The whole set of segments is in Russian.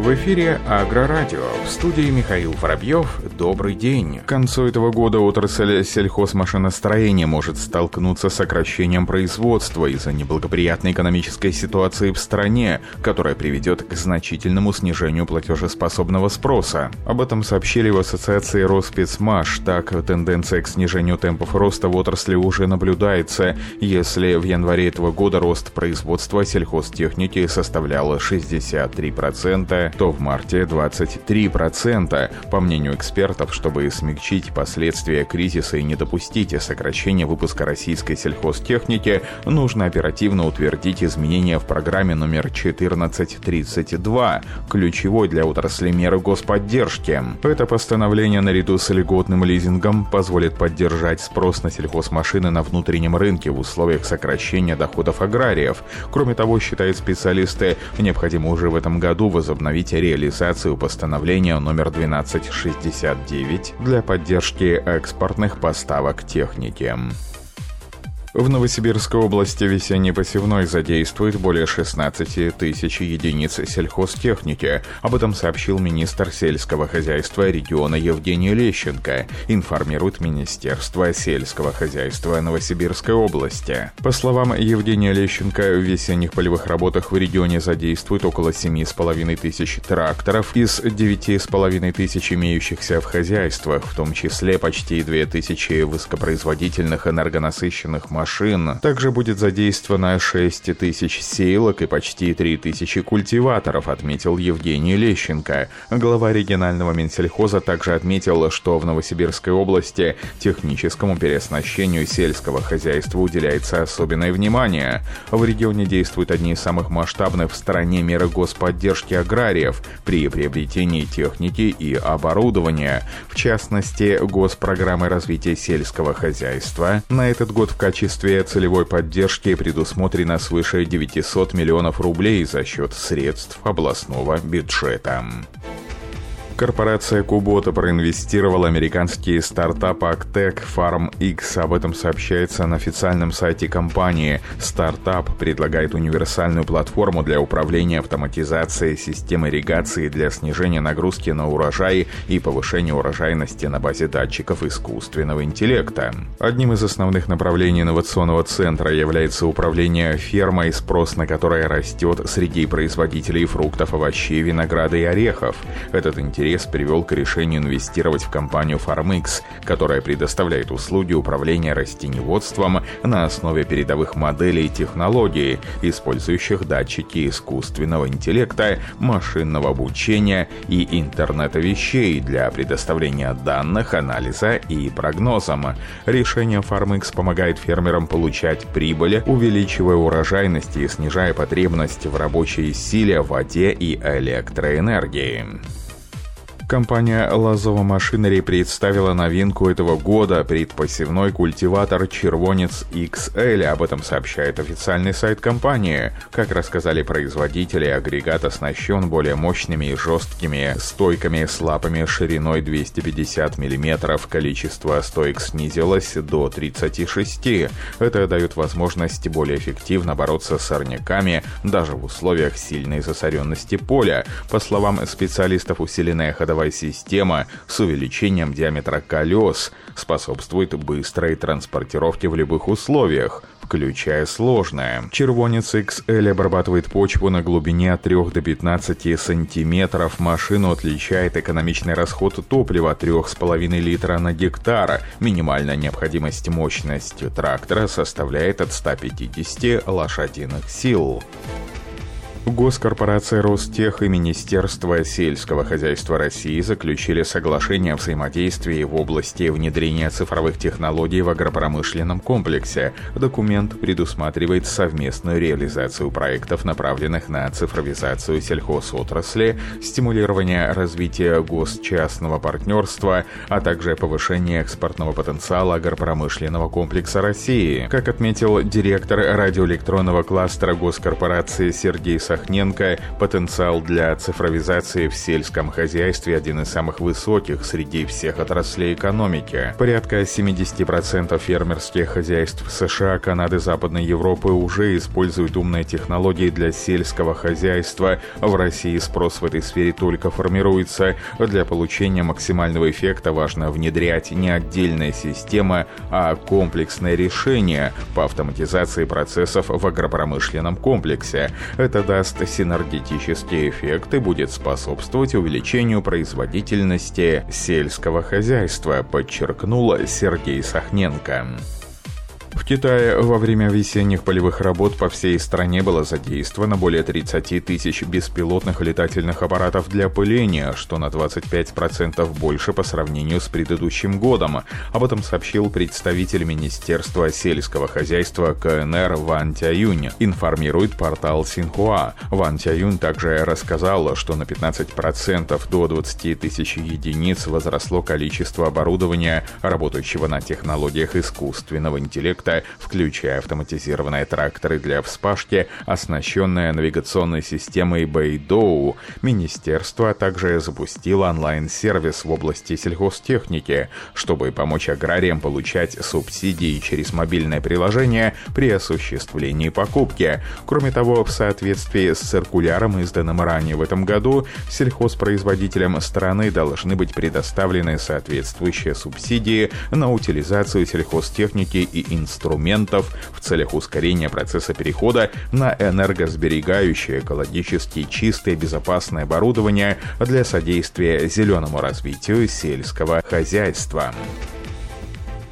В эфире Агрорадио. В студии Михаил Воробьев. Добрый день. К концу этого года отрасль сельхозмашиностроения может столкнуться с сокращением производства из-за неблагоприятной экономической ситуации в стране, которая приведет к значительному снижению платежеспособного спроса. Об этом сообщили в Ассоциации Роспецмаш. Так, тенденция к снижению темпов роста в отрасли уже наблюдается. Если в январе этого года рост производства сельхозтехники составлял 63%, то в марте 23%. По мнению экспертов, чтобы смягчить последствия кризиса и не допустить сокращения выпуска российской сельхозтехники, нужно оперативно утвердить изменения в программе номер 1432, ключевой для отрасли меры господдержки. Это постановление наряду с льготным лизингом позволит поддержать спрос на сельхозмашины на внутреннем рынке в условиях сокращения доходов аграриев. Кроме того, считают специалисты, необходимо уже в этом году возобновить возобновить реализацию постановления номер 1269 для поддержки экспортных поставок техники. В Новосибирской области весенний посевной задействует более 16 тысяч единиц сельхозтехники. Об этом сообщил министр сельского хозяйства региона Евгений Лещенко, информирует Министерство сельского хозяйства Новосибирской области. По словам Евгения Лещенко, в весенних полевых работах в регионе задействуют около 7,5 тысяч тракторов из 9,5 тысяч имеющихся в хозяйствах, в том числе почти 2 тысячи высокопроизводительных энергонасыщенных машин машин. Также будет задействовано 6 тысяч сейлок и почти 3 тысячи культиваторов, отметил Евгений Лещенко. Глава регионального Минсельхоза также отметил, что в Новосибирской области техническому переоснащению сельского хозяйства уделяется особенное внимание. В регионе действуют одни из самых масштабных в стране меры господдержки аграриев при приобретении техники и оборудования. В частности, госпрограммы развития сельского хозяйства на этот год в качестве качестве целевой поддержки предусмотрено свыше 900 миллионов рублей за счет средств областного бюджета. Корпорация Кубота проинвестировала американский стартап Actec Farm X. Об этом сообщается на официальном сайте компании. Стартап предлагает универсальную платформу для управления автоматизацией систем ирригации для снижения нагрузки на урожай и повышения урожайности на базе датчиков искусственного интеллекта. Одним из основных направлений инновационного центра является управление фермой, спрос на которое растет среди производителей фруктов, овощей, винограда и орехов. Этот интерес интерес привел к решению инвестировать в компанию FarmX, которая предоставляет услуги управления растеневодством на основе передовых моделей и технологий, использующих датчики искусственного интеллекта, машинного обучения и интернета вещей для предоставления данных, анализа и прогнозом. Решение FarmX помогает фермерам получать прибыль, увеличивая урожайность и снижая потребность в рабочей силе, воде и электроэнергии. Компания Лазова Машинери представила новинку этого года – предпосевной культиватор «Червонец XL». Об этом сообщает официальный сайт компании. Как рассказали производители, агрегат оснащен более мощными и жесткими стойками с лапами шириной 250 мм. Количество стоек снизилось до 36. Это дает возможность более эффективно бороться с сорняками даже в условиях сильной засоренности поля. По словам специалистов, усиленная ходовая ходовая система с увеличением диаметра колес способствует быстрой транспортировке в любых условиях, включая сложное. Червонец XL обрабатывает почву на глубине от 3 до 15 сантиметров. Машину отличает экономичный расход топлива 3,5 литра на гектар. Минимальная необходимость мощности трактора составляет от 150 лошадиных сил. Госкорпорация Ростех и Министерство сельского хозяйства России заключили соглашение о взаимодействии в области внедрения цифровых технологий в агропромышленном комплексе. Документ предусматривает совместную реализацию проектов, направленных на цифровизацию сельхозотрасли, стимулирование развития госчастного партнерства, а также повышение экспортного потенциала агропромышленного комплекса России. Как отметил директор радиоэлектронного кластера госкорпорации Сергей Сахаров, Сахненко, потенциал для цифровизации в сельском хозяйстве один из самых высоких среди всех отраслей экономики. Порядка 70% фермерских хозяйств США, Канады, Западной Европы уже используют умные технологии для сельского хозяйства. В России спрос в этой сфере только формируется. Для получения максимального эффекта важно внедрять не отдельная система, а комплексное решение по автоматизации процессов в агропромышленном комплексе. Это даст синергетический эффект и будет способствовать увеличению производительности сельского хозяйства, подчеркнула Сергей Сахненко. В Китае во время весенних полевых работ по всей стране было задействовано более 30 тысяч беспилотных летательных аппаратов для пыления, что на 25% больше по сравнению с предыдущим годом. Об этом сообщил представитель Министерства сельского хозяйства КНР Ван Тяюнь. Информирует портал Синхуа. Ван Тяюнь также рассказал, что на 15% до 20 тысяч единиц возросло количество оборудования, работающего на технологиях искусственного интеллекта проекта, включая автоматизированные тракторы для вспашки, оснащенные навигационной системой Бэйдоу. Министерство также запустило онлайн-сервис в области сельхозтехники, чтобы помочь аграриям получать субсидии через мобильное приложение при осуществлении покупки. Кроме того, в соответствии с циркуляром, изданным ранее в этом году, сельхозпроизводителям страны должны быть предоставлены соответствующие субсидии на утилизацию сельхозтехники и инструментов инструментов в целях ускорения процесса перехода на энергосберегающее, экологически чистое, безопасное оборудование для содействия зеленому развитию сельского хозяйства.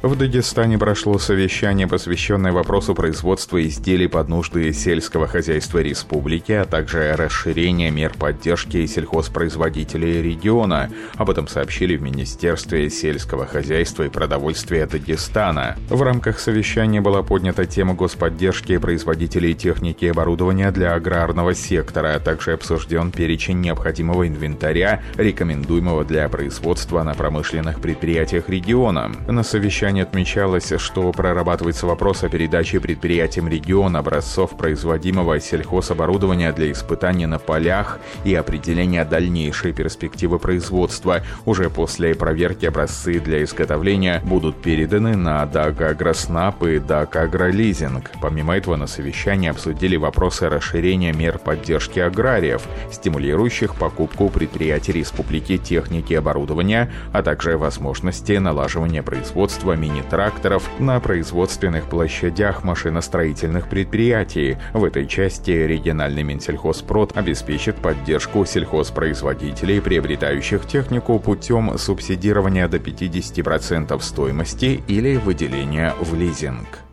В Дагестане прошло совещание, посвященное вопросу производства изделий под нужды сельского хозяйства республики, а также расширения мер поддержки сельхозпроизводителей региона. Об этом сообщили в Министерстве сельского хозяйства и продовольствия Дагестана. В рамках совещания была поднята тема господдержки производителей техники и оборудования для аграрного сектора, а также обсужден перечень необходимого инвентаря, рекомендуемого для производства на промышленных предприятиях региона. На совещании совещании отмечалось, что прорабатывается вопрос о передаче предприятиям региона образцов производимого сельхозоборудования для испытания на полях и определения дальнейшей перспективы производства. Уже после проверки образцы для изготовления будут переданы на Дагагроснап и Дагагролизинг. Помимо этого на совещании обсудили вопросы расширения мер поддержки аграриев, стимулирующих покупку предприятий республики техники и оборудования, а также возможности налаживания производства мини-тракторов на производственных площадях машиностроительных предприятий. В этой части региональный Минсельхозпрод обеспечит поддержку сельхозпроизводителей, приобретающих технику путем субсидирования до 50% стоимости или выделения в лизинг.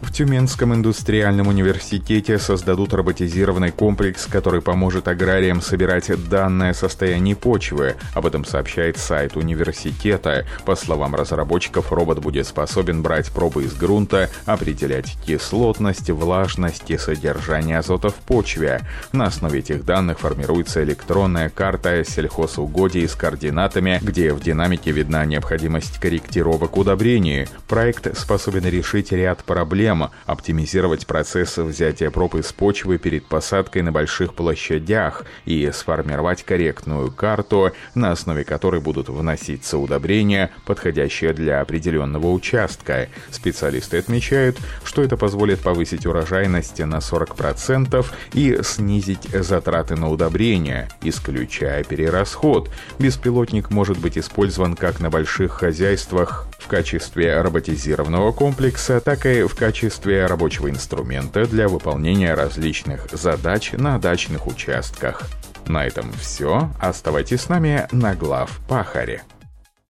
В Тюменском индустриальном университете создадут роботизированный комплекс, который поможет аграриям собирать данные о почвы. Об этом сообщает сайт университета. По словам разработчиков, робот будет способен брать пробы из грунта, определять кислотность, влажность и содержание азота в почве. На основе этих данных формируется электронная карта сельхозугодий с координатами, где в динамике видна необходимость корректировок удобрений. Проект способен решить ряд проблем, проблема – оптимизировать процесс взятия проб из почвы перед посадкой на больших площадях и сформировать корректную карту, на основе которой будут вноситься удобрения, подходящие для определенного участка. Специалисты отмечают, что это позволит повысить урожайность на 40% и снизить затраты на удобрения, исключая перерасход. Беспилотник может быть использован как на больших хозяйствах в качестве роботизированного комплекса, так и в качестве рабочего инструмента для выполнения различных задач на дачных участках. На этом все. Оставайтесь с нами на глав Пахаре.